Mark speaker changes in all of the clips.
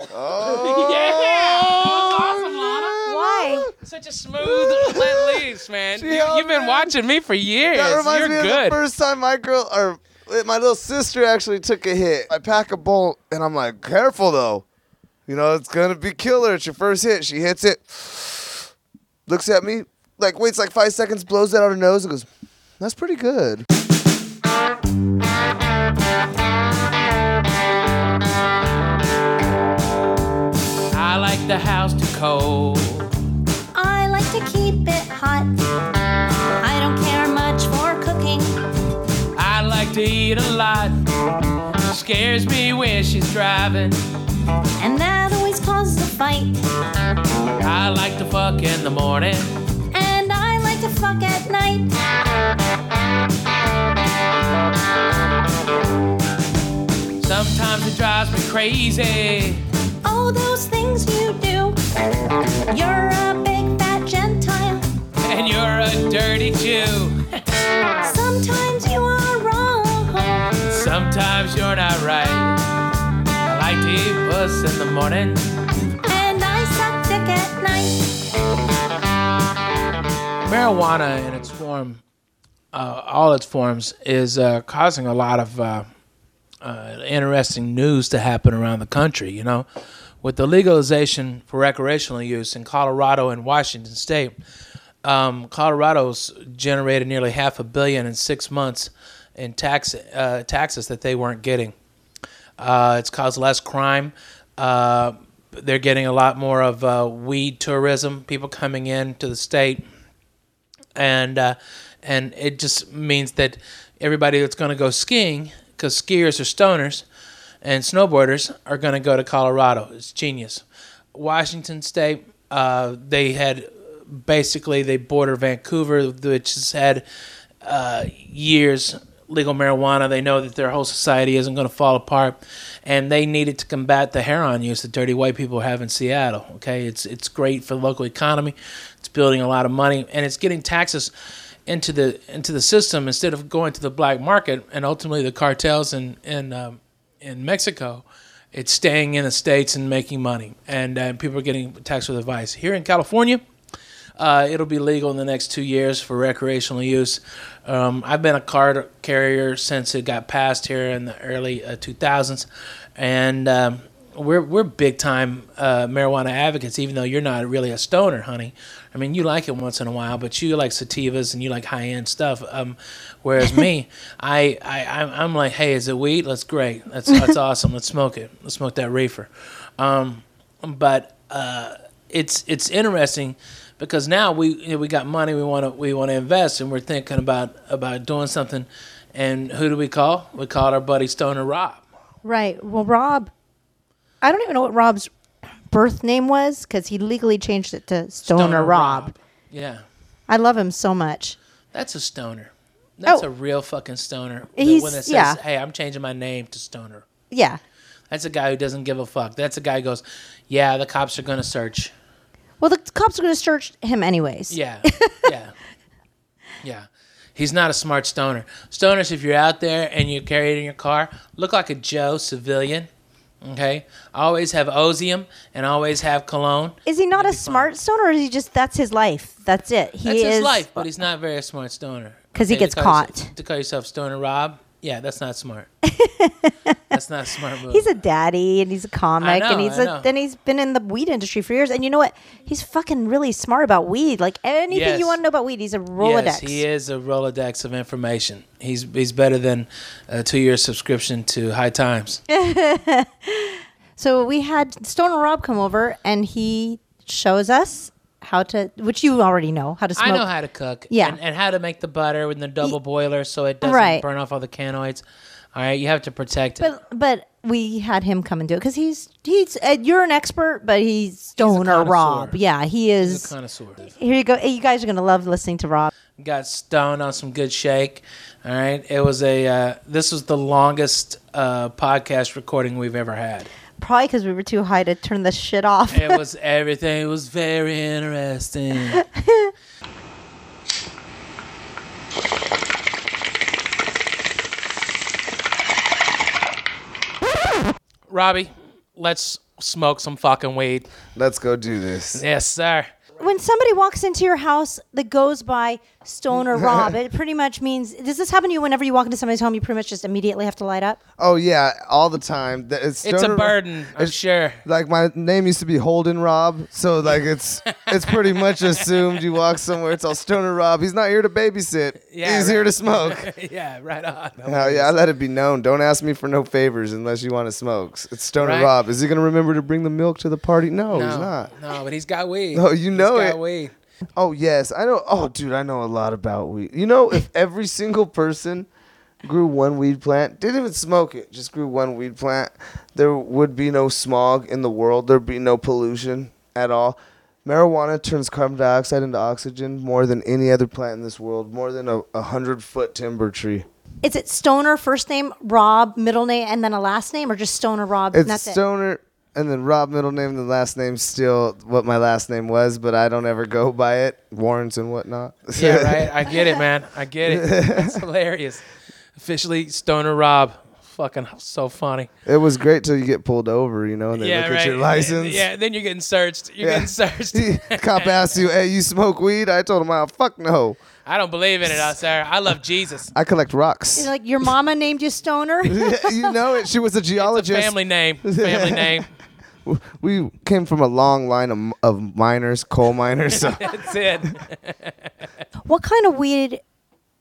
Speaker 1: Oh, yeah. Awesome, Lahna.
Speaker 2: Why?
Speaker 1: Such a smooth let loose, man.
Speaker 3: She
Speaker 1: You,
Speaker 3: held
Speaker 1: have been
Speaker 3: me.
Speaker 1: watching me for years.
Speaker 3: That reminds
Speaker 1: You're
Speaker 3: me of
Speaker 1: good.
Speaker 3: the first time my girl or uh, my little sister actually took a hit. I pack a bolt and I'm like, careful though. You know, it's gonna be killer. It's your first hit. She hits it, looks at me, like waits like five seconds, blows it out her nose, and goes, "That's pretty good."
Speaker 1: The house too cold.
Speaker 2: I like to keep it hot. I don't care much for cooking.
Speaker 1: I like to eat a lot. Scares me when she's driving.
Speaker 2: And that always causes a fight.
Speaker 1: I like to fuck in the morning.
Speaker 2: And I like to fuck at night.
Speaker 1: Sometimes it drives me crazy.
Speaker 2: Those things you do. You're a big fat Gentile.
Speaker 1: And you're a dirty Jew.
Speaker 2: Sometimes you are wrong.
Speaker 1: Sometimes you're not right. I like to eat puss in the morning.
Speaker 2: And I suck dick at night.
Speaker 1: Marijuana in its form, uh, all its forms, is uh, causing a lot of uh, uh, interesting news to happen around the country. You know, with the legalization for recreational use in Colorado and Washington State, um, Colorado's generated nearly half a billion in six months in tax uh, taxes that they weren't getting. Uh, it's caused less crime. Uh, they're getting a lot more of uh, weed tourism, people coming in to the state, and uh, and it just means that everybody that's going to go skiing, because skiers are stoners, and snowboarders are going to go to Colorado. It's genius. Washington State, uh, they had basically they border Vancouver, which has had uh, years legal marijuana. They know that their whole society isn't going to fall apart, and they needed to combat the heroin use that dirty white people have in Seattle. Okay, it's it's great for the local economy. It's building a lot of money, and it's getting taxes into the into the system instead of going to the black market and ultimately the cartels and in um, in Mexico. It's staying in the states and making money, and uh, people are getting taxed with advice. Here in California, uh, it'll be legal in the next two years for recreational use. Um, I've been a card carrier since it got passed here in the early uh, 2000s, and um, we're we're big time uh, marijuana advocates. Even though you're not really a stoner, honey. I mean, you like it once in a while, but you like sativas and you like high end stuff. Um, whereas me, I, I I'm, like, hey, is it weed? That's great. That's that's awesome. Let's smoke it. Let's smoke that reefer. Um, but uh, it's it's interesting because now we you know, we got money we want to we want to invest and we're thinking about about doing something and who do we call we called our buddy stoner rob
Speaker 2: Right. Well, Rob, I don't even know what Rob's birth name was because he legally changed it to Stoner, Rob.
Speaker 1: yeah
Speaker 2: I love him so much.
Speaker 1: that's a stoner that's
Speaker 2: Oh.
Speaker 1: a real fucking stoner The
Speaker 2: He's-
Speaker 1: one that says
Speaker 2: yeah.
Speaker 1: hey i'm changing my name to stoner
Speaker 2: Yeah.
Speaker 1: that's a guy who doesn't give a fuck that's a guy who goes yeah the cops are gonna search
Speaker 2: Well, the cops are going to search him anyways.
Speaker 1: Yeah, yeah, yeah. He's not a smart stoner. Stoners, if you're out there and you carry it in your car, look like a Joe civilian. Okay, always have Ozium and always have cologne.
Speaker 2: Is he not a smart stoner, or is he just that's his life? That's it. He
Speaker 1: That's
Speaker 2: is
Speaker 1: his life, but he's not very a smart stoner.
Speaker 2: 'Cause he
Speaker 1: Okay, to
Speaker 2: gets caught.
Speaker 1: yourself- to call yourself Stoner Rob, yeah, that's not smart. that's not a smart move.
Speaker 2: He's a daddy and he's a comic
Speaker 1: know,
Speaker 2: and he's
Speaker 1: I
Speaker 2: a
Speaker 1: know.
Speaker 2: then he's been in the weed industry for years. And you know what? He's fucking really smart about weed. Like anything
Speaker 1: Yes.
Speaker 2: you want to know about weed, he's a Rolodex.
Speaker 1: Yes, he is a Rolodex of information. He's he's better than a two year subscription to High Times.
Speaker 2: So we had Stoner Rob come over and he shows us how to, which you already know how to smoke.
Speaker 1: I know how to cook.
Speaker 2: Yeah.
Speaker 1: And, and how to make the butter with the double boiler so it doesn't
Speaker 2: Right.
Speaker 1: burn off all the canoids. All right, you have to protect it.
Speaker 2: But but we had him come and do it because he's he's uh, you're an expert, but he's Stoner
Speaker 1: connoisseur.
Speaker 2: Rob. Yeah, he is.
Speaker 1: connoisseur.
Speaker 2: Here you go. You guys are gonna love listening to Rob.
Speaker 1: Got stoned on some good shake. All right, it was a. Uh, this was the longest uh, podcast recording we've ever had.
Speaker 2: Probably because we were too high to turn the shit off.
Speaker 1: It was everything. It was very interesting. Robbie, let's smoke some fucking weed.
Speaker 3: Let's go do this.
Speaker 1: Yes, sir.
Speaker 2: When somebody walks into your house that goes by Stoner Rob, it pretty much means. Does this happen to you whenever you walk into somebody's home? You pretty much just immediately have to light up.
Speaker 3: Oh yeah, all the time. Th- It's,
Speaker 1: It's a
Speaker 3: Stoner-
Speaker 1: burden, I'm
Speaker 3: it's-
Speaker 1: sure.
Speaker 3: Like my name used to be Holden Rob, so like it's it's pretty much assumed you walk somewhere. It's all Stoner Rob. He's not here to babysit.
Speaker 1: Yeah,
Speaker 3: He's
Speaker 1: right.
Speaker 3: here to smoke.
Speaker 1: yeah, right on.
Speaker 3: Hell yeah, I let it be known. Don't ask me for no favors unless you want to smoke. It's Stoner
Speaker 1: Right.
Speaker 3: Rob. Is he gonna remember to bring the milk to the party? No,
Speaker 1: no,
Speaker 3: he's not.
Speaker 1: No, but he's got weed.
Speaker 3: Oh, you know
Speaker 1: he's
Speaker 3: it.
Speaker 1: weed.
Speaker 3: Oh yes, I know. Oh dude, I know a lot about weed. You know, if every single person grew one weed plant, didn't even smoke it, just grew one weed plant, there would be no smog in the world. There'd be no pollution at all. Marijuana turns carbon dioxide into oxygen more than any other plant in this world, more than a, a hundred foot timber tree.
Speaker 2: Is it Stoner first name, Rob middle name, and then a last name, or just Stoner Rob? and
Speaker 3: It's
Speaker 2: that's it?
Speaker 3: Stoner, and then Rob middle name, the last name's still what my last name was, but I don't ever go by it, Warrens and whatnot.
Speaker 1: Yeah, right. I get it, man. I get it. It's hilarious. Officially, Stoner Rob. Fucking so funny.
Speaker 3: It was great till you get pulled over, you know, and they
Speaker 1: yeah,
Speaker 3: look
Speaker 1: right.
Speaker 3: at your license.
Speaker 1: Yeah, then you're getting searched. You're
Speaker 3: Yeah.
Speaker 1: getting searched.
Speaker 3: Cop asks you, "Hey, you smoke weed?" I told him, "Oh, fuck no.
Speaker 1: I don't believe in it, uh, out there. I love Jesus.
Speaker 3: I collect rocks."
Speaker 2: You're like your mama named you Stoner.
Speaker 3: you know it. She was a
Speaker 1: It's a
Speaker 3: geologist.
Speaker 1: family name. Family name.
Speaker 3: We came from a long line of, of miners, coal miners. So
Speaker 1: That's it.
Speaker 2: what kind of weed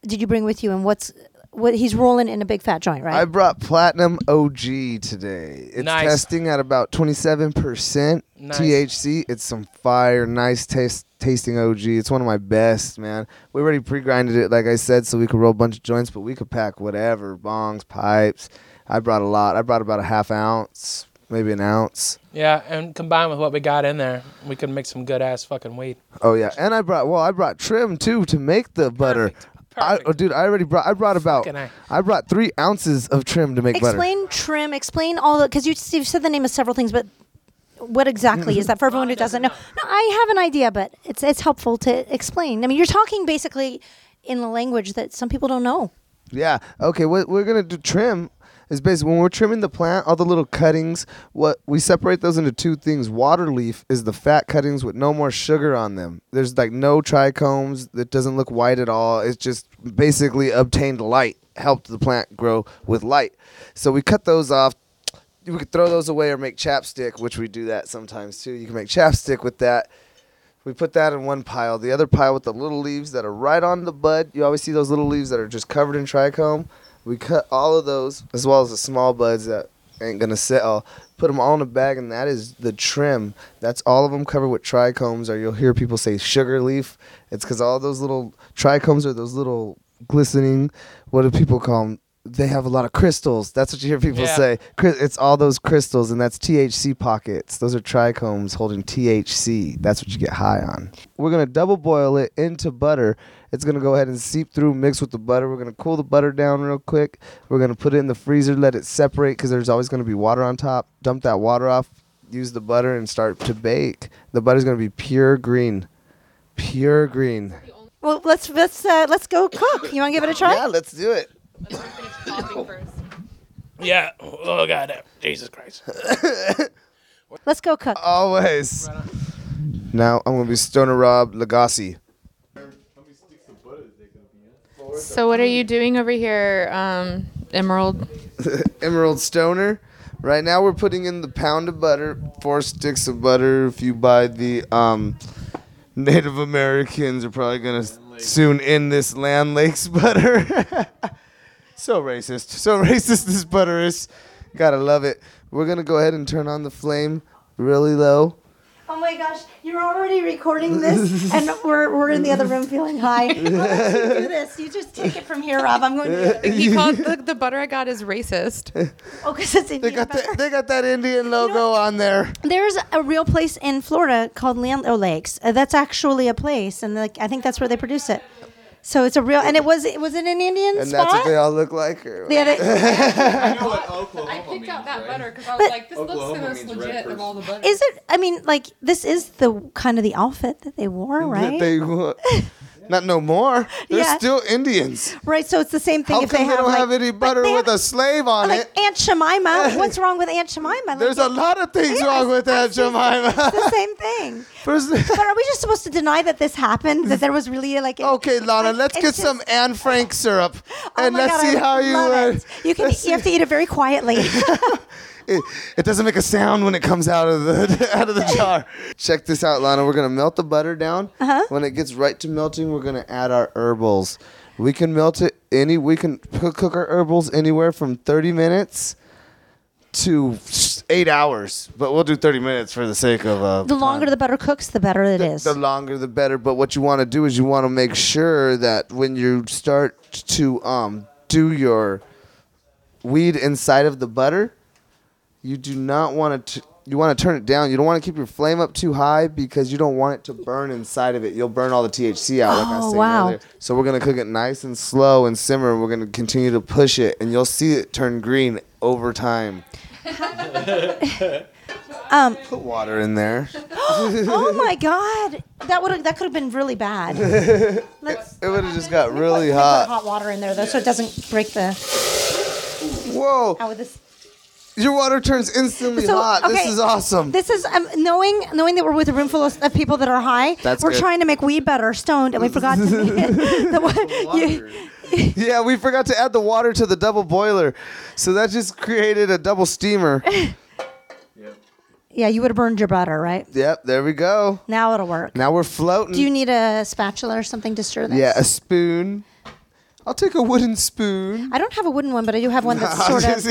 Speaker 2: did you bring with you, and what's what he's rolling in a big fat joint, right?
Speaker 3: I brought Platinum OG today. It's
Speaker 1: Nice.
Speaker 3: testing at about 27%
Speaker 1: Nice.
Speaker 3: THC. It's some fire, nice taste, tasting OG. It's one of my best, man. We already pre-grinded it, like I said, so we could roll a bunch of joints, but we could pack whatever, bongs, pipes. I brought a lot. I brought about a half ounce, maybe an ounce.
Speaker 1: Yeah, and combined with what we got in there, we could make some good ass fucking weed.
Speaker 3: Oh yeah, and I brought well, I brought trim too to make the butter.
Speaker 1: Oh, Perfect.
Speaker 3: I,
Speaker 1: Perfect.
Speaker 3: oh, dude, I already brought. I brought about.
Speaker 1: Fucking
Speaker 3: I brought three ounces of trim to make butter.
Speaker 2: explain trim. Explain all the because you you've said the name of several things, but what exactly is that for everyone who oh, doesn't know? No, I have an idea, but it's it's helpful to explain. I mean, you're talking basically in a language that some people don't know.
Speaker 3: Yeah. Okay. What we're gonna do trim is basically when we're trimming the plant, all the little cuttings. What we separate those into two things. Water leaf is the fat cuttings with no more sugar on them. There's like no trichomes. It doesn't look white at all. It's just basically obtained light, helped the plant grow with light. So we cut those off. We could throw those away or make chapstick, which we do that sometimes too. You can make chapstick with that. We put that in one pile. The other pile with the little leaves that are right on the bud. You always see those little leaves that are just covered in trichome. We cut all of those as well as the small buds that ain't gonna sell. Put them all in a bag, and that is the trim. That's all of them covered with trichomes. Or you'll hear people say sugar leaf. It's because all those little trichomes are those little glistening. What do people call them? They have a lot of crystals. That's what you hear people
Speaker 1: Yeah.
Speaker 3: say. It's all those crystals, and that's THC pockets. Those are trichomes holding THC. That's what you get high on. We're gonna double boil it into butter. It's gonna go ahead and seep through, mix with the butter. We're gonna cool the butter down real quick. We're gonna put it in the freezer, let it separate because there's always gonna be water on top. Dump that water off. Use the butter and start to bake. The butter's gonna be pure green, pure green.
Speaker 2: Well, let's let's uh, let's go cook. You want to give it a try?
Speaker 3: Yeah, let's do it.
Speaker 1: Yeah. Oh god. Jesus Christ.
Speaker 2: Let's go cook.
Speaker 3: Always. Now I'm gonna be Stoner Rob Legacy.
Speaker 4: So what are you doing over here, um, Emerald?
Speaker 3: Emerald Stoner. Right now we're putting in the pound of butter, four sticks of butter. If you buy the um, Native Americans are probably gonna soon end this Land Lakes butter. So racist, so racist this butter is. Gotta love it. We're gonna go ahead and turn on the flame really low.
Speaker 2: Oh my gosh, you're already recording this, and we're, we're in the other room feeling high. Why don't you do this? You just take it from here, Rob. I'm going to.
Speaker 4: He called the, the butter I got is racist.
Speaker 2: Oh, because it's
Speaker 3: They got
Speaker 2: butter.
Speaker 3: that. They got that Indian logo on there.
Speaker 2: There's a real place in Florida called Land O Lakes. Uh, that's actually a place, and like I think that's where they produce it. So it's a real, and it was it was it an Indian
Speaker 3: And
Speaker 2: spot?
Speaker 3: that's what they all look like. Or
Speaker 2: Yeah, they-
Speaker 4: I picked out that butter because I was like, this looks the most legit of all the butter.
Speaker 2: is it? I mean, like this is the kind of the outfit that they wore, right?
Speaker 3: that they want. Not no more. They're
Speaker 2: Yeah.
Speaker 3: still Indians.
Speaker 2: Right, so it's the same thing
Speaker 3: How
Speaker 2: if
Speaker 3: come
Speaker 2: they
Speaker 3: they,
Speaker 2: have
Speaker 3: don't
Speaker 2: like,
Speaker 3: have any
Speaker 2: but
Speaker 3: butter
Speaker 2: they
Speaker 3: with
Speaker 2: have-
Speaker 3: a slave on
Speaker 2: like
Speaker 3: it?
Speaker 2: Aunt Jemima. What's wrong with Aunt Jemima? Like,
Speaker 3: There's a lot of things
Speaker 2: Yeah,
Speaker 3: wrong with Aunt. Jemima.
Speaker 2: it's the same thing.
Speaker 3: First-
Speaker 2: But are we just supposed to deny that this happened? That there was really like a-
Speaker 3: okay, Lahna,
Speaker 2: like,
Speaker 3: let's
Speaker 2: it's
Speaker 3: get
Speaker 2: just-
Speaker 3: some Anne Frank syrup,
Speaker 2: Oh
Speaker 3: and
Speaker 2: my
Speaker 3: let's
Speaker 2: God,
Speaker 3: see
Speaker 2: I
Speaker 3: how you
Speaker 2: love
Speaker 3: would.
Speaker 2: it. You can.
Speaker 3: let's
Speaker 2: You have to eat it very quietly.
Speaker 3: it, it doesn't make a sound when it comes out of the out of the jar. Check this out, Lahna. We're gonna melt the butter down.
Speaker 2: Uh-huh.
Speaker 3: When it gets right to melting, we're gonna add our herbals. We can melt it any. We can cook, cook our herbals anywhere from thirty minutes to eight hours, but we'll do thirty minutes for the sake of uh,
Speaker 2: the longer
Speaker 3: time.
Speaker 2: the butter cooks, the better it
Speaker 3: the,
Speaker 2: is.
Speaker 3: the longer the better. But what you want to do is you want to make sure that when you start to um, do your weed inside of the butter, you do not want to. You want to turn it down. You don't want to keep your flame up too high because you don't want it to burn inside of it. You'll burn all the THC out, like I
Speaker 2: Oh,
Speaker 3: said
Speaker 2: wow.
Speaker 3: earlier. So we're gonna cook it nice and slow and simmer. and We're gonna continue to push it, and you'll see it turn green over time.
Speaker 2: Um,
Speaker 3: Put water in there.
Speaker 2: oh my God, that would that could have been really bad. Let's
Speaker 3: It would have just got really hot.
Speaker 2: hot water in there though, so it doesn't break the.
Speaker 3: Whoa!
Speaker 2: Out with this.
Speaker 3: Your water turns instantly
Speaker 2: So,
Speaker 3: hot. This is awesome.
Speaker 2: This is um, knowing knowing that we're with a room full of, of people that are high.
Speaker 3: That's
Speaker 2: we're
Speaker 3: good.
Speaker 2: trying to make weed better, stoned, and we forgot to. the, wa- you,
Speaker 3: yeah, we forgot to add the water to the double boiler. So that just created a double steamer.
Speaker 2: yeah, you would have burned your butter, right?
Speaker 3: yep, there we go.
Speaker 2: Now it'll work.
Speaker 3: Now we're floating.
Speaker 2: Do you need a spatula or something to stir this?
Speaker 3: yeah, a spoon. I'll take a wooden spoon.
Speaker 2: I don't have a wooden one, but I do have one that's sort of. Does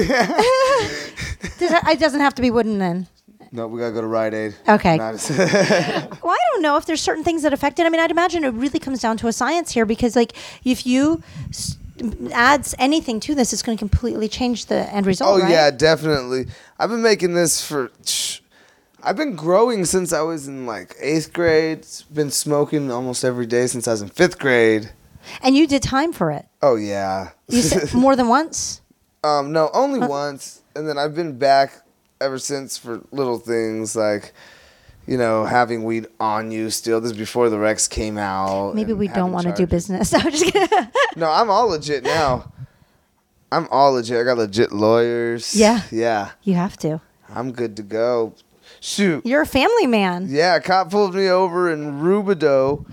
Speaker 2: it, it doesn't have to be wooden then.
Speaker 3: no, we gotta go to Rite Aid.
Speaker 2: Okay.
Speaker 3: Not-
Speaker 2: Well, I don't know if there's certain things that affect it. I mean, I'd imagine it really comes down to a science here because, like, if you s- adds anything to this, it's going to completely change the end result.
Speaker 3: oh
Speaker 2: right?
Speaker 3: yeah, definitely. I've been making this for. I've been growing since I was in like eighth grade. Been smoking almost every day since I was in fifth grade.
Speaker 2: And you did time for it.
Speaker 3: Oh yeah.
Speaker 2: You said more than once.
Speaker 3: Um, no, only once, and then I've been back ever since for little things like, you know, having weed on you still. This is before the Rex came out.
Speaker 2: Maybe we don't want to do business. I'm just kidding.
Speaker 3: No, I'm all legit now. I'm all legit. I got legit lawyers.
Speaker 2: Yeah.
Speaker 3: Yeah.
Speaker 2: you have to.
Speaker 3: I'm good to go. Shoot.
Speaker 2: You're a family man.
Speaker 3: Yeah, a cop pulled me over in Rubidoux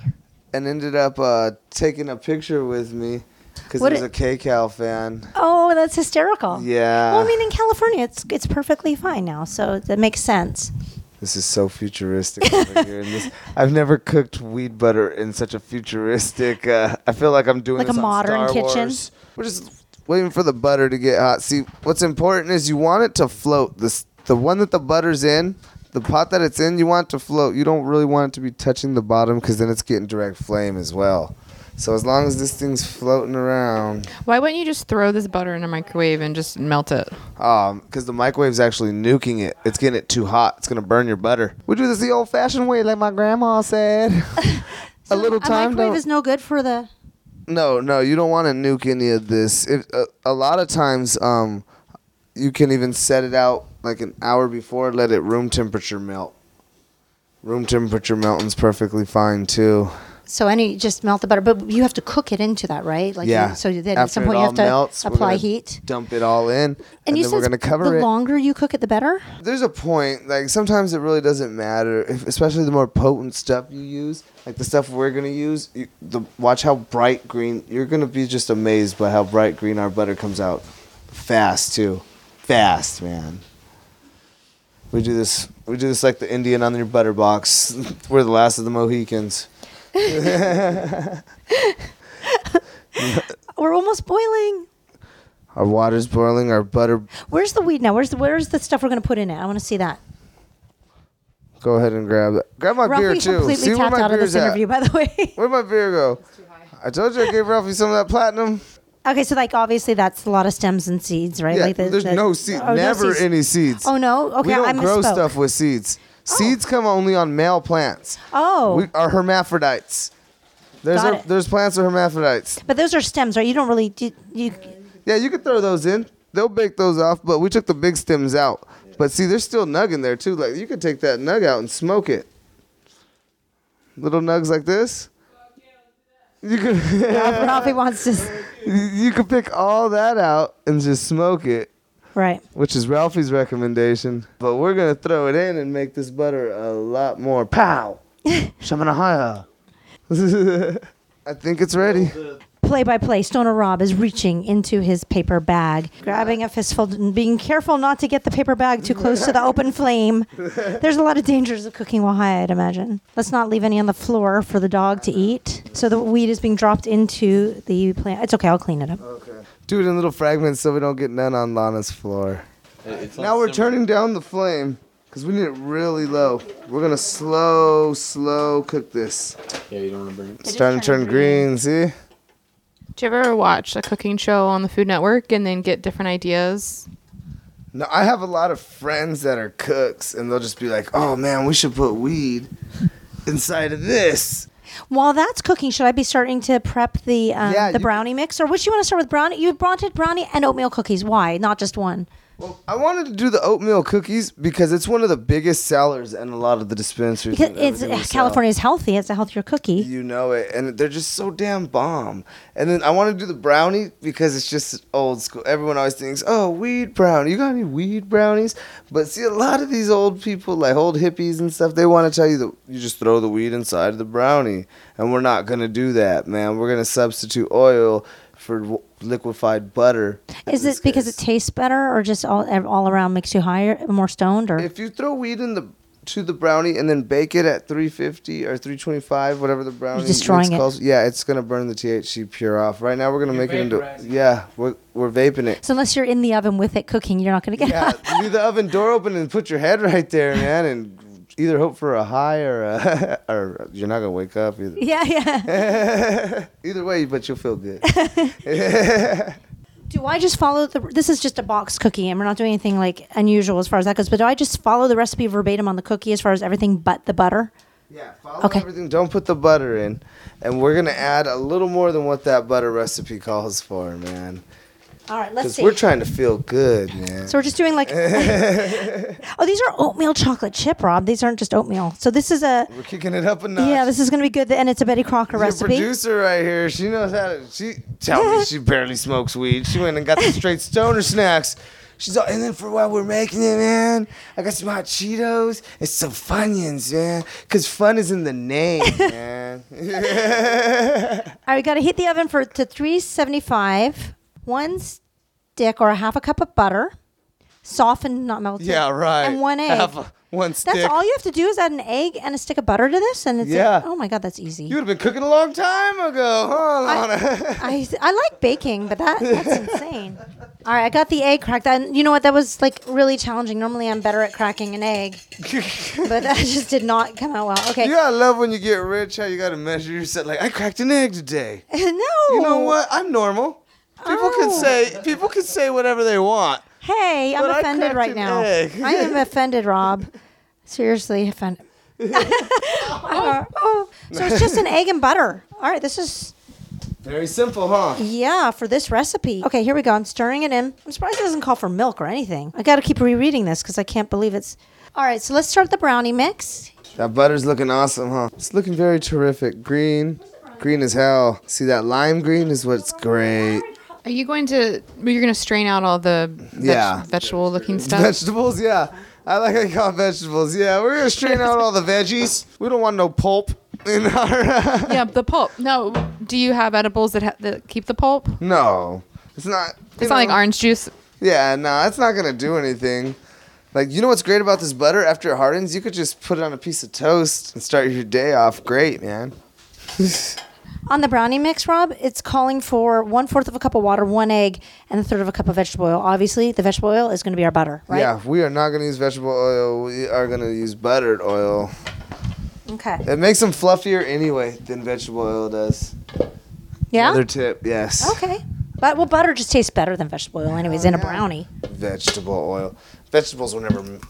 Speaker 3: and ended up uh, taking a picture with me because he was a KCAL fan.
Speaker 2: Oh, that's hysterical.
Speaker 3: Yeah.
Speaker 2: Well, I mean, in California, it's it's perfectly fine now, so that makes sense.
Speaker 3: This is so futuristic over here. This, I've never cooked weed butter in such a futuristic. Uh, I feel like I'm doing
Speaker 2: Like a modern
Speaker 3: Star
Speaker 2: kitchen?
Speaker 3: Wars. We're just waiting for the butter to get hot. See, what's important is you want it to float. This the one that the butter's in, the pot that it's in. You want it to float. You don't really want it to be touching the bottom because then it's getting direct flame as well. So as long as this thing's floating around,
Speaker 4: Why wouldn't you just throw this butter in a microwave and just melt it?
Speaker 3: um, because the microwave's actually nuking it. It's getting it too hot. It's gonna burn your butter. We do this the old-fashioned way, like my grandma said. a little
Speaker 2: A
Speaker 3: time.
Speaker 2: microwave
Speaker 3: don't-
Speaker 2: is no good for the.
Speaker 3: no, no, you don't want to nuke any of this. If, uh, a lot of times, um, you can even set it out like an hour before, let it room temperature melt. Room temperature melting's perfectly fine too.
Speaker 2: So any just melt the butter, but you have to cook it into that, right? Like
Speaker 3: yeah.
Speaker 2: You, so then
Speaker 3: After
Speaker 2: at some point you have to
Speaker 3: melts,
Speaker 2: apply heat.
Speaker 3: Dump it all in, and,
Speaker 2: And you
Speaker 3: then
Speaker 2: said
Speaker 3: we're gonna cover
Speaker 2: the
Speaker 3: it.
Speaker 2: longer you cook it, the better.
Speaker 3: There's a point. Like sometimes it really doesn't matter, if, especially the more potent stuff you use. Like the stuff we're gonna use. You, the watch how bright green. You're gonna be just amazed by how bright green our butter comes out. Fast too, fast, man. We do this. We do this like the Indian on your butter box. we're the last of the Mohicans.
Speaker 2: We're almost boiling.
Speaker 3: Our water's boiling. Our butter.
Speaker 2: Where's the weed now? Where's the where's the stuff we're gonna put in it? I want to see that.
Speaker 3: Go ahead and grab it. Grab my beer
Speaker 2: Ralphie
Speaker 3: too.
Speaker 2: completely
Speaker 3: See where
Speaker 2: tapped
Speaker 3: my
Speaker 2: out of
Speaker 3: beer's
Speaker 2: this
Speaker 3: at.
Speaker 2: interview, by the way.
Speaker 3: Where'd my beer go? I told you I gave Ralphie some of that platinum.
Speaker 2: Okay, so like obviously that's a lot of stems and seeds, right?
Speaker 3: Yeah,
Speaker 2: like the,
Speaker 3: there's
Speaker 2: the-
Speaker 3: no seeds.
Speaker 2: oh, no
Speaker 3: never
Speaker 2: seeds.
Speaker 3: any seeds.
Speaker 2: Oh no. Okay,
Speaker 3: we don't
Speaker 2: I
Speaker 3: grow
Speaker 2: misspoke.
Speaker 3: stuff with seeds. Oh. Seeds come only on male plants.
Speaker 2: Oh,
Speaker 3: We are hermaphrodites. There's
Speaker 2: it.
Speaker 3: there's plants that are hermaphrodites.
Speaker 2: but those are stems, right? You don't really do, you.
Speaker 3: Yeah, you could throw those in. They'll bake those off, but we took the big stems out. But see, there's still nug in there too. Like you could take that nug out and smoke it. Little nugs like this. You can
Speaker 2: Ralphie wants to. s-
Speaker 3: you could pick all that out and just smoke it,
Speaker 2: Right.
Speaker 3: which is Ralphie's recommendation. But we're gonna throw it in and make this butter a lot more pow. Shamanahaya. I think it's ready.
Speaker 2: Play by play, Stoner Rob is reaching into his paper bag, grabbing a fistful, and being careful not to get the paper bag too close to the open flame. There's a lot of dangers of cooking while high, I'd imagine. Let's not leave any on the floor for the dog to eat. So the weed is being dropped into the plant. It's okay, I'll clean it up. Okay.
Speaker 3: Do it in little fragments so we don't get none on Lahna's floor. Now we're turning down the flame because we need it really low. We're gonna slow, slow cook this.
Speaker 5: Yeah, you don't want to burn it.
Speaker 3: It's starting to turn green. See?
Speaker 4: Do you ever watch a cooking show on the Food Network and then get different ideas?
Speaker 3: No, I have a lot of friends that are cooks, and they'll just be like, "Oh man, we should put weed inside of this."
Speaker 2: While that's cooking, should I be starting to prep the um,
Speaker 3: Yeah,
Speaker 2: the
Speaker 3: you-
Speaker 2: brownie mix, or would you want to start with brownie? You wanted brownie and oatmeal cookies. Why? Not just one.
Speaker 3: Well, I wanted to do the oatmeal cookies because it's one of the biggest sellers in a lot of the dispensaries.
Speaker 2: Because it's
Speaker 3: everything we uh, sell.
Speaker 2: California's healthy. It's a healthier cookie.
Speaker 3: You know it, and they're just so damn bomb. And then I want to do the brownie because it's just old school. Everyone always thinks, "Oh, weed brownie. You got any weed brownies?" But see, a lot of these old people, like old hippies and stuff, they want to tell you that you just throw the weed inside of the brownie, and we're not gonna do that, man. We're gonna substitute oil for liquefied butter.
Speaker 2: Is
Speaker 3: this
Speaker 2: it because
Speaker 3: case.
Speaker 2: it tastes better, or just all all around makes you higher, more stoned, or
Speaker 3: If you throw weed in the to the brownie and then bake it at 350 or 325, whatever the brownie You're
Speaker 2: destroying
Speaker 3: mix
Speaker 2: it.
Speaker 3: calls, yeah, it's gonna burn the THC pure off. Right now, we're gonna
Speaker 1: You're
Speaker 3: make it into
Speaker 1: vaporizing.
Speaker 3: yeah, we're we're vaping it.
Speaker 2: so unless you're in the oven with it cooking, you're not going to get.
Speaker 3: Yeah, leave the oven door open and put your head right there, man, and either hope for a high or a, or you're not gonna wake up either.
Speaker 2: yeah, yeah.
Speaker 3: either way, but you'll feel good.
Speaker 2: Do I just follow the? This is just a box cookie, and we're not doing anything like unusual as far as that goes. But do I just follow the recipe verbatim on the cookie as far as everything but the butter?
Speaker 3: Yeah, follow
Speaker 2: Okay.
Speaker 3: everything. Don't put the butter in, and we're gonna add a little more than what that butter recipe calls for, man.
Speaker 2: All right, let's
Speaker 3: Because
Speaker 2: see.
Speaker 3: we're trying to feel good, man.
Speaker 2: so we're just doing like. oh, these are oatmeal chocolate chip, Rob. These aren't just oatmeal. So this is a.
Speaker 3: We're kicking it up a notch.
Speaker 2: Yeah, this is going to be good, and it's a Betty Crocker
Speaker 3: Your
Speaker 2: recipe.
Speaker 3: producer right here, she knows how to. She tell me she barely smokes weed. She went and got the straight stoner snacks. She's all, and then for while we're making it, man, I got some hot Cheetos and some Funyuns, man. Cause fun is in the name, man.
Speaker 2: All right, we got to heat the oven for to 375. One stick or a half a cup of butter, softened, not melted.
Speaker 3: yeah, right.
Speaker 2: And one egg.
Speaker 3: Half a- one stick.
Speaker 2: That's all you have to do is add an egg and a stick of butter to this, and it's
Speaker 3: Yeah.
Speaker 2: oh my god, that's easy.
Speaker 3: You would have been cooking a long time ago, huh, Lahna?
Speaker 2: I, I like baking, but that that's insane. All right, I got the egg cracked. And you know what? That was like really challenging. Normally, I'm better at cracking an egg, but that just did not come out well. Okay.
Speaker 3: You gotta love when you get rich how you gotta measure yourself. Like I cracked an egg today.
Speaker 2: no.
Speaker 3: You know what? I'm normal. People can
Speaker 2: Oh.
Speaker 3: say people can say whatever they want.
Speaker 2: Hey, I'm
Speaker 3: But I
Speaker 2: offended
Speaker 3: cracked
Speaker 2: right
Speaker 3: an
Speaker 2: now.
Speaker 3: egg.
Speaker 2: I am offended, Rob. Seriously offended. Uh, oh, so it's just an egg and butter. All right, this is
Speaker 3: Very simple, huh?
Speaker 2: yeah for this recipe. Okay, here we go. I'm stirring it in. I'm surprised it doesn't call for milk or anything. I got to keep rereading this because I can't believe it's. All right, so let's start the brownie mix.
Speaker 3: That butter's looking awesome, huh? It's looking very terrific. Green, green as hell. See that lime green is what's great.
Speaker 4: Are you going to? You're going to strain out all the veg-
Speaker 3: Yeah.
Speaker 4: vegetable looking stuff.
Speaker 3: Vegetables, yeah. I like how you call it vegetables. Yeah, we're gonna strain out all the veggies. We don't want no pulp in our.
Speaker 4: yeah, the pulp. No, do you have edibles that, ha- that keep the pulp?
Speaker 3: no, it's not.
Speaker 4: It's not like orange juice.
Speaker 3: Yeah, no, it's not gonna do anything. Like, you know what's great about this butter? After it hardens, you could just put it on a piece of toast and start your day off great, man.
Speaker 2: On the brownie mix, Rob, it's calling for one fourth of a cup of water, one egg, and a third of a cup of vegetable oil. Obviously, the vegetable oil is going to be our butter, right?
Speaker 3: Yeah, we are not gonna use vegetable oil. We are gonna use buttered oil.
Speaker 2: Okay.
Speaker 3: It makes them fluffier anyway than vegetable oil does.
Speaker 2: Yeah.
Speaker 3: Another tip, yes.
Speaker 2: Okay. But well, butter just tastes better than vegetable oil, anyways, in a oh, brownie.
Speaker 3: Vegetable oil. Vegetables were never m-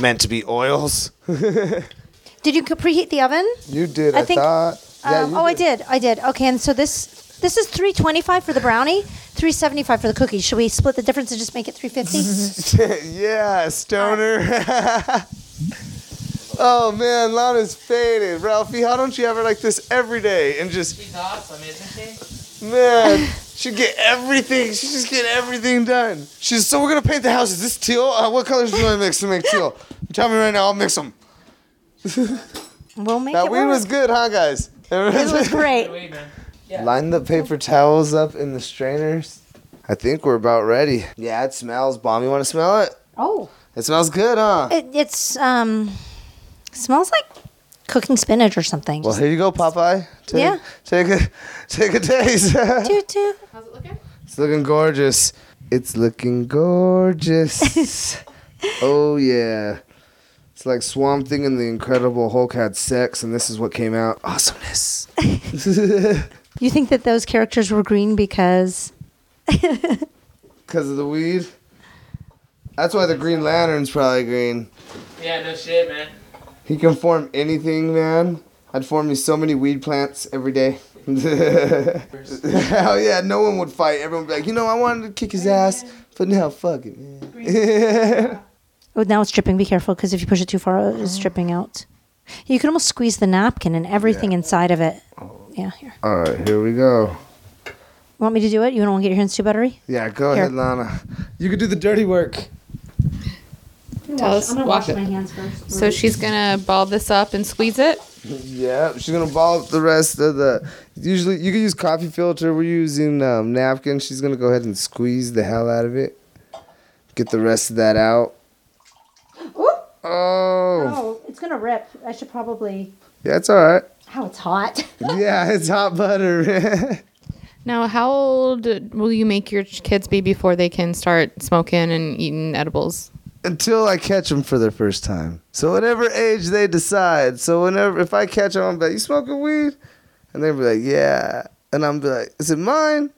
Speaker 3: meant to be oils.
Speaker 2: Did you preheat the oven?
Speaker 3: You did,
Speaker 2: I
Speaker 3: I,
Speaker 2: think-
Speaker 3: thought. Yeah,
Speaker 2: Um,
Speaker 3: you
Speaker 2: oh, I did. I did. Okay, and so this this is 325 for the brownie, 375 for the cookies. Should we split the difference and just make it 350?
Speaker 3: yeah, stoner. Oh man, Lahna's faded. Ralphie, how don't you have her like this every day and just
Speaker 1: She's awesome, isn't she?
Speaker 3: man, she get everything. She just get everything done. She's so we're gonna paint the house. Is this teal? Uh, what colors do you want to mix to make teal? Tell me right now. I'll mix them.
Speaker 2: We'll make
Speaker 3: That
Speaker 2: it
Speaker 3: weed
Speaker 2: work.
Speaker 3: was good, huh, guys?
Speaker 2: It was great.
Speaker 1: Wait.
Speaker 3: Line the paper towels up in the strainers. I think we're about ready. Yeah, it smells bomb. You want to smell it?
Speaker 2: Oh,
Speaker 3: It smells good, huh?
Speaker 2: it, it's um, smells like cooking spinach or something.
Speaker 3: Well, here you go, Popeye. Take,
Speaker 2: Yeah.
Speaker 3: Take a take a taste.
Speaker 2: toot toot.
Speaker 4: How's it looking?
Speaker 3: it's looking gorgeous. It's looking gorgeous. oh yeah. It's like Swamp Thing and the Incredible Hulk had sex, and this is what came out. Awesomeness.
Speaker 2: You think that those characters were green because
Speaker 3: Because of the weed. That's why the Green Lantern's probably green.
Speaker 1: Yeah, no shit, man.
Speaker 3: He can form anything, man. I'd form me so many weed plants every day. Hell yeah, no one would fight. Everyone would be like, you know, I wanted to kick his ass, but now fuck it, man.
Speaker 2: Oh now it's dripping. Be careful because if you push it too far, it's dripping out. You can almost squeeze the napkin and everything inside of it. Yeah, here.
Speaker 3: All right, here we go.
Speaker 2: Want me to do it? You don't want to get your hands too buttery?
Speaker 3: Yeah, go
Speaker 2: Here.
Speaker 3: ahead, Lahna. You could do the dirty work.
Speaker 4: Tell us.
Speaker 2: I'm gonna
Speaker 4: Wash
Speaker 2: wash my hands first.
Speaker 4: So she's gonna ball this up and squeeze it.
Speaker 3: Yeah, she's gonna ball up the rest of the. Usually, you can use coffee filter. We're using um, napkin. She's gonna go ahead and squeeze the hell out of it. Get the rest of that out.
Speaker 2: Ooh.
Speaker 3: Oh,
Speaker 2: Oh, it's gonna rip. I should probably.
Speaker 3: yeah, it's all right.
Speaker 2: How it's hot.
Speaker 3: Yeah, it's hot butter.
Speaker 4: Now, how old will you make your kids be before they can start smoking and eating edibles?
Speaker 3: Until I catch them for their first time. So whatever age they decide. So whenever if I catch them, I'm like, "You smoking weed?" And they'll be like, "Yeah." And I'm be like, "Is it mine?"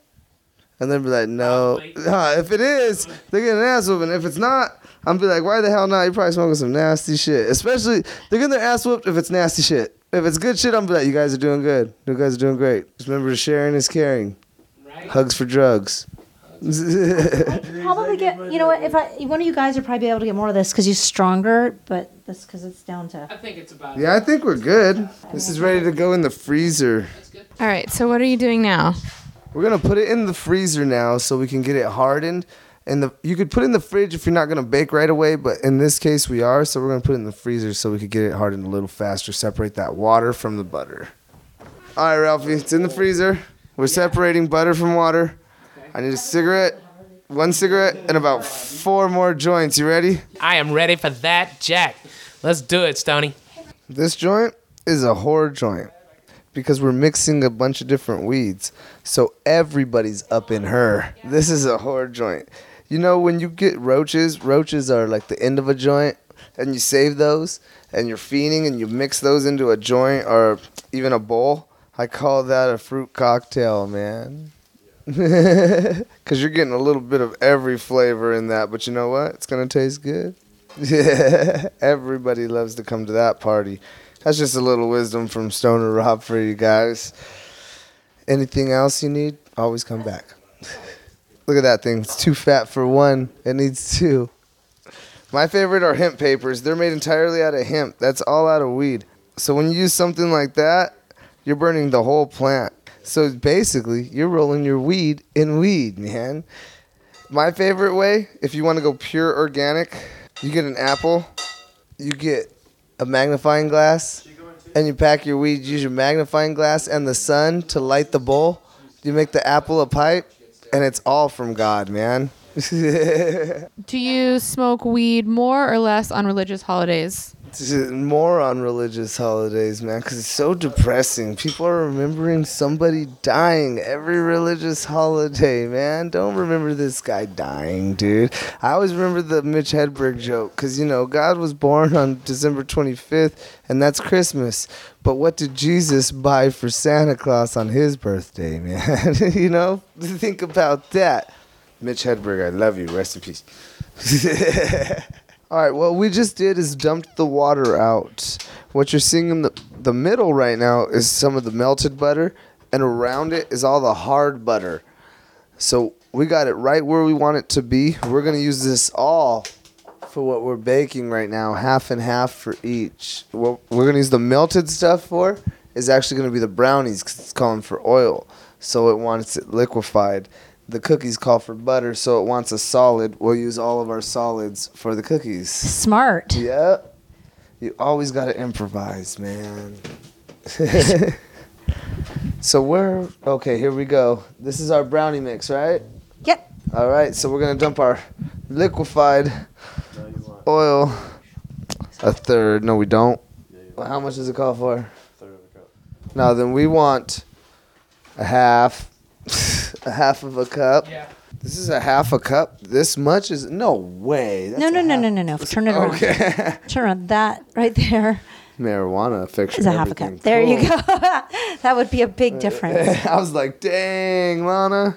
Speaker 3: And they'll be like, "No." Huh, if it is, they get an ass whooping. If it's not, I'm be like, "Why the hell not? You're probably smoking some nasty shit." Especially they're getting their ass whooped if it's nasty shit. If it's good shit, I'm be like, "You guys are doing good. You guys are doing great." Just remember, sharing is caring.
Speaker 1: Right?
Speaker 3: Hugs for drugs.
Speaker 2: probably get. You know what? If I one of you guys would probably be able to get more of this because you're stronger, but this because it's down to.
Speaker 1: I think it's about.
Speaker 3: Yeah, I think we're good. This is ready to go in the freezer.
Speaker 4: All right. So what are you doing now?
Speaker 3: We're gonna put it in the freezer now so we can get it hardened. And the you could put it in the fridge if you're not gonna bake right away, but in this case we are, so we're gonna put it in the freezer so we could get it hardened a little faster, separate that water from the butter. All right, Ralphie, it's in the freezer. We're separating butter from water. I need a cigarette, one cigarette, and about four more joints. You ready?
Speaker 1: I am ready for that, Jack. Let's do it, Stony.
Speaker 3: This joint is a horror joint because we're mixing a bunch of different weeds. So everybody's up in her. This is a horror joint. You know, when you get roaches, roaches are like the end of a joint, and you save those, and you're feeding, and you mix those into a joint or even a bowl. I call that a fruit cocktail, man. Because you're getting a little bit of every flavor in that, but you know what? It's going to taste good. Yeah, everybody loves to come to that party. That's just a little wisdom from Stoner Rob for you guys. Anything else you need, always come back. Look at that thing. It's too fat for one. It needs two. My favorite are hemp papers. They're made entirely out of hemp. That's all out of weed. So when you use something like that, you're burning the whole plant. So basically, you're rolling your weed in weed, man. My favorite way, if you want to go pure organic, you get an apple, you get a magnifying glass, and you pack your weed. Use your magnifying glass and the sun to light the bowl. You make the apple a pipe, and it's all from God, man.
Speaker 4: Do you smoke weed more or less on religious holidays?
Speaker 3: More on religious holidays, man, because it's so depressing. People are remembering somebody dying every religious holiday, man. Don't remember this guy dying, dude. I always remember the Mitch Hedberg joke, because, you know, God was born on December 25th, and that's Christmas. But what did Jesus buy for Santa Claus on his birthday, man? you know? Think about that. Mitch Hedberg, I love you. Rest in peace. All right, what we just did is dumped the water out. What you're seeing in the, the middle right now is some of the melted butter, and around it is all the hard butter. So we got it right where we want it to be. We're going to use this all for what we're baking right now, half and half for each. What we're gonna use the melted stuff for is actually gonna be the brownies because it's calling for oil, so it wants it liquefied. The cookies call for butter, so it wants a solid. We'll use all of our solids for the cookies.
Speaker 2: Smart.
Speaker 3: Yep. You always gotta improvise, man. so we're okay. Here we go. This is our brownie mix, right?
Speaker 2: Yep.
Speaker 3: All right, so we're gonna dump our liquefied oil. A third. No, we don't. Well, how much does it call for? Now then, we want a half, a half of a cup.
Speaker 1: Yeah.
Speaker 3: This is a half a cup. This much is no way. That's
Speaker 2: No, no, no, no, no, no. Turn it around.
Speaker 3: Okay.
Speaker 2: Turn around. That right there
Speaker 3: Marijuana fix
Speaker 2: is a half a cup. There you go. that would be a big uh, difference.
Speaker 3: I was like, dang, Lahna.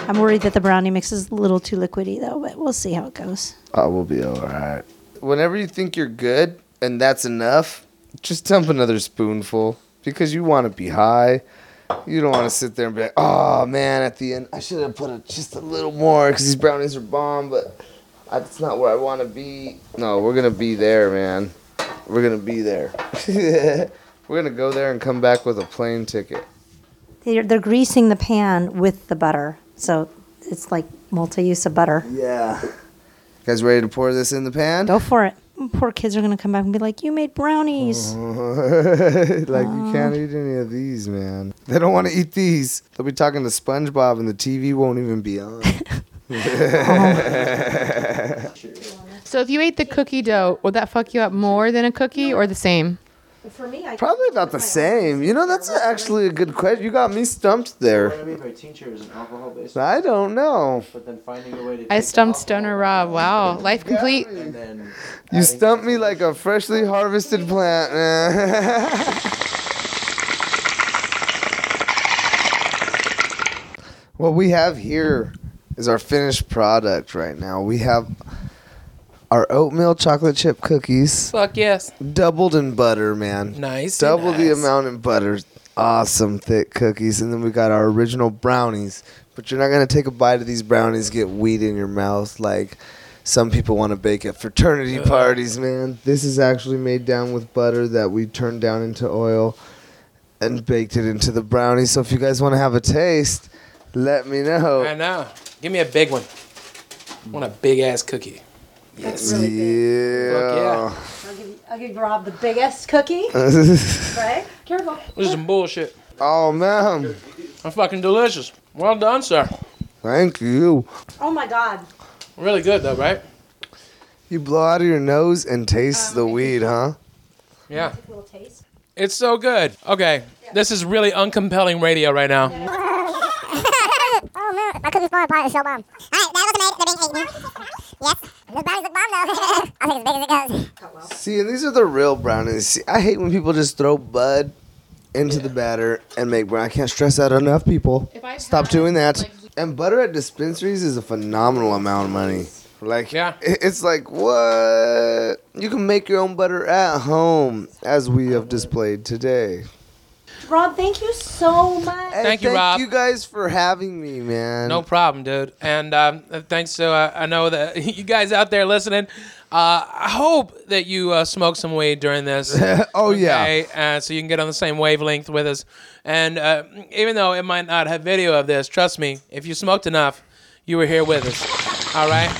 Speaker 2: I'm worried that the brownie mix is a little too liquidy though, but we'll see how it goes.
Speaker 3: Oh, we'll be all right. Whenever you think you're good and that's enough, just dump another spoonful because you want to be high. You don't want to sit there and be like, oh man, at the end, I should have put a, just a little more because these brownies are bomb, but that's not where I want to be. No, we're going to be there, man. We're going to be there. we're going to go there and come back with a plane ticket.
Speaker 2: They're, they're greasing the pan with the butter, so it's like multi-use of butter.
Speaker 3: Yeah. You guys ready to pour this in the pan?
Speaker 2: Go for it. Poor kids are gonna come back and be like, "You made brownies."
Speaker 3: like you can't uh-huh. eat any of these, man. They don't want to eat these. They'll be talking to SpongeBob, and the TV won't even be on.
Speaker 4: So if you ate the cookie dough, would that fuck you up more than a cookie or the same?
Speaker 2: For me, I
Speaker 3: Probably about the same. You know, that's actually a good question. You got me stumped there.
Speaker 5: What I mean by tincture is an alcohol based,
Speaker 3: I don't know.
Speaker 5: but then finding a way to.
Speaker 4: I stumped Stoner Rob. Wow, life complete.
Speaker 5: And then
Speaker 3: You stumped me like a freshly harvested plant. man. what we have here is our finished product right now. We have our oatmeal chocolate chip cookies.
Speaker 1: Fuck yes.
Speaker 3: doubled in butter, man.
Speaker 1: Nice.
Speaker 3: Double the amount in butter. Awesome thick cookies, and then we got our original brownies. But you're not gonna take a bite of these brownies, get weed in your mouth like some people want to bake at fraternity parties, man. This is actually made down with butter that we turned down into oil and baked it into the brownie. So if you guys want to have a taste, let me know.
Speaker 1: I know. Give me a big one. I want a big ass cookie. Yes.
Speaker 3: yeah.
Speaker 1: yeah.
Speaker 2: I'll give, I'll give Rob the biggest cookie. right? Careful.
Speaker 1: This is some bullshit.
Speaker 3: oh man,
Speaker 1: I'm fucking delicious. Well done, sir.
Speaker 3: thank you.
Speaker 2: Oh my God.
Speaker 1: Really good though, right?
Speaker 3: You blow out of your nose and taste um, the weed, huh?
Speaker 1: Yeah.
Speaker 2: A little taste.
Speaker 1: It's so good. Okay. This is really uncompelling radio right now.
Speaker 6: oh man, my cookie's falling apart. It's so bomb. Alright, that wasn't made. They're being eaten. yes. Those brownies look bomb though. I'll take as big as it goes.
Speaker 3: Oh, See, and these are the real brownies. See, I hate when people just throw bud into the batter and make brown. I can't stress that enough, people.
Speaker 4: If I
Speaker 3: Stop
Speaker 4: had,
Speaker 3: doing that.
Speaker 4: like-
Speaker 3: and butter at dispensaries is a phenomenal amount of money. Like,
Speaker 1: Yeah.
Speaker 3: i- it's like what you can make your own butter at home, as we have displayed today.
Speaker 2: Rob, thank you so much.
Speaker 3: Hey,
Speaker 1: Thank you,
Speaker 3: thank
Speaker 1: Rob.
Speaker 3: you guys for having me, man.
Speaker 1: No problem, dude. And um, thanks to uh, I know that you guys out there listening. Uh, I hope that you uh, smoke some weed during this.
Speaker 3: Oh, yeah.
Speaker 1: Okay, uh, so you can get on the same wavelength with us. And uh, even though it might not have video of this, trust me, if you smoked enough, you were here with us. All right.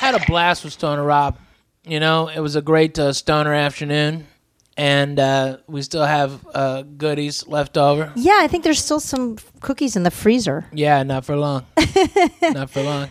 Speaker 1: Had a blast with Stoner Rob. You know, it was a great uh, stoner afternoon, and uh, we still have uh, goodies left over.
Speaker 2: Yeah, I think there's still some cookies in the freezer.
Speaker 1: Yeah, not for long. not for long.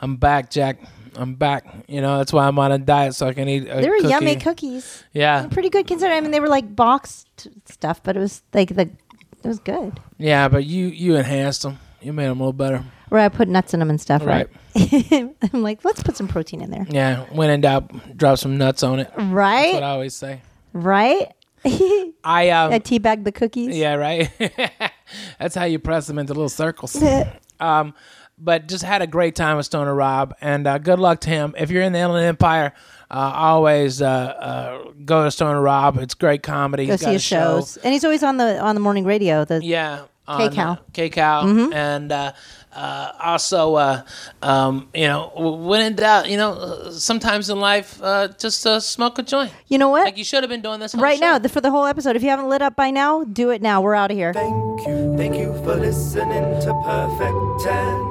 Speaker 1: I'm back, Jack. I'm back. You know, that's why I'm on a diet so I can eat. A
Speaker 2: They were
Speaker 1: cookie.
Speaker 2: yummy cookies.
Speaker 1: Yeah,
Speaker 2: Pretty good considering. I mean, they were like boxed stuff, but it was like the it was good.
Speaker 1: yeah, but you you enhanced them. You made them a little better.
Speaker 2: Where I put nuts in them and stuff, right?
Speaker 1: Right.
Speaker 2: I'm like, let's put some protein in there.
Speaker 1: Yeah, when in doubt, drop some nuts on it. Right. That's what I always say.
Speaker 2: Right? I
Speaker 1: I um,
Speaker 2: teabag the cookies.
Speaker 1: yeah, right. that's how you press them into little circles. um, but just had a great time with Stoner Rob, and uh, good luck to him. If you're in the Inland Empire, uh, always uh, uh, go to Stoner Rob. It's great comedy.
Speaker 2: Go
Speaker 1: He's
Speaker 2: see
Speaker 1: got
Speaker 2: his
Speaker 1: a show.
Speaker 2: shows, and he's always on the on the morning radio. The
Speaker 1: Yeah. on
Speaker 2: KCAL.
Speaker 1: uh, KCAL, and uh, uh, also, uh, um, you know, w- when in doubt, you know, uh, sometimes in life, uh, just uh, smoke a joint.
Speaker 2: You know what?
Speaker 1: Like you should have been doing this whole
Speaker 2: right now,
Speaker 1: show.
Speaker 2: the, for the whole episode. If you haven't lit up by now, do it now. We're out of here.
Speaker 3: Thank you, thank you for listening to Perfect 10.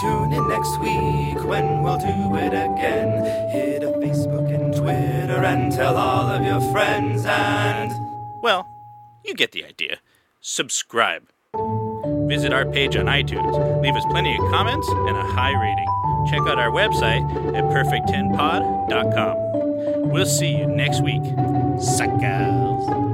Speaker 3: Tune in next week when we'll do it again. Hit up Facebook and Twitter and tell all of your friends and.
Speaker 7: Well, you get the idea. Subscribe. Visit our page on iTunes. Leave us plenty of comments and a high rating. Check out our website at perfect10pod.com. We'll see you next week. Sucker.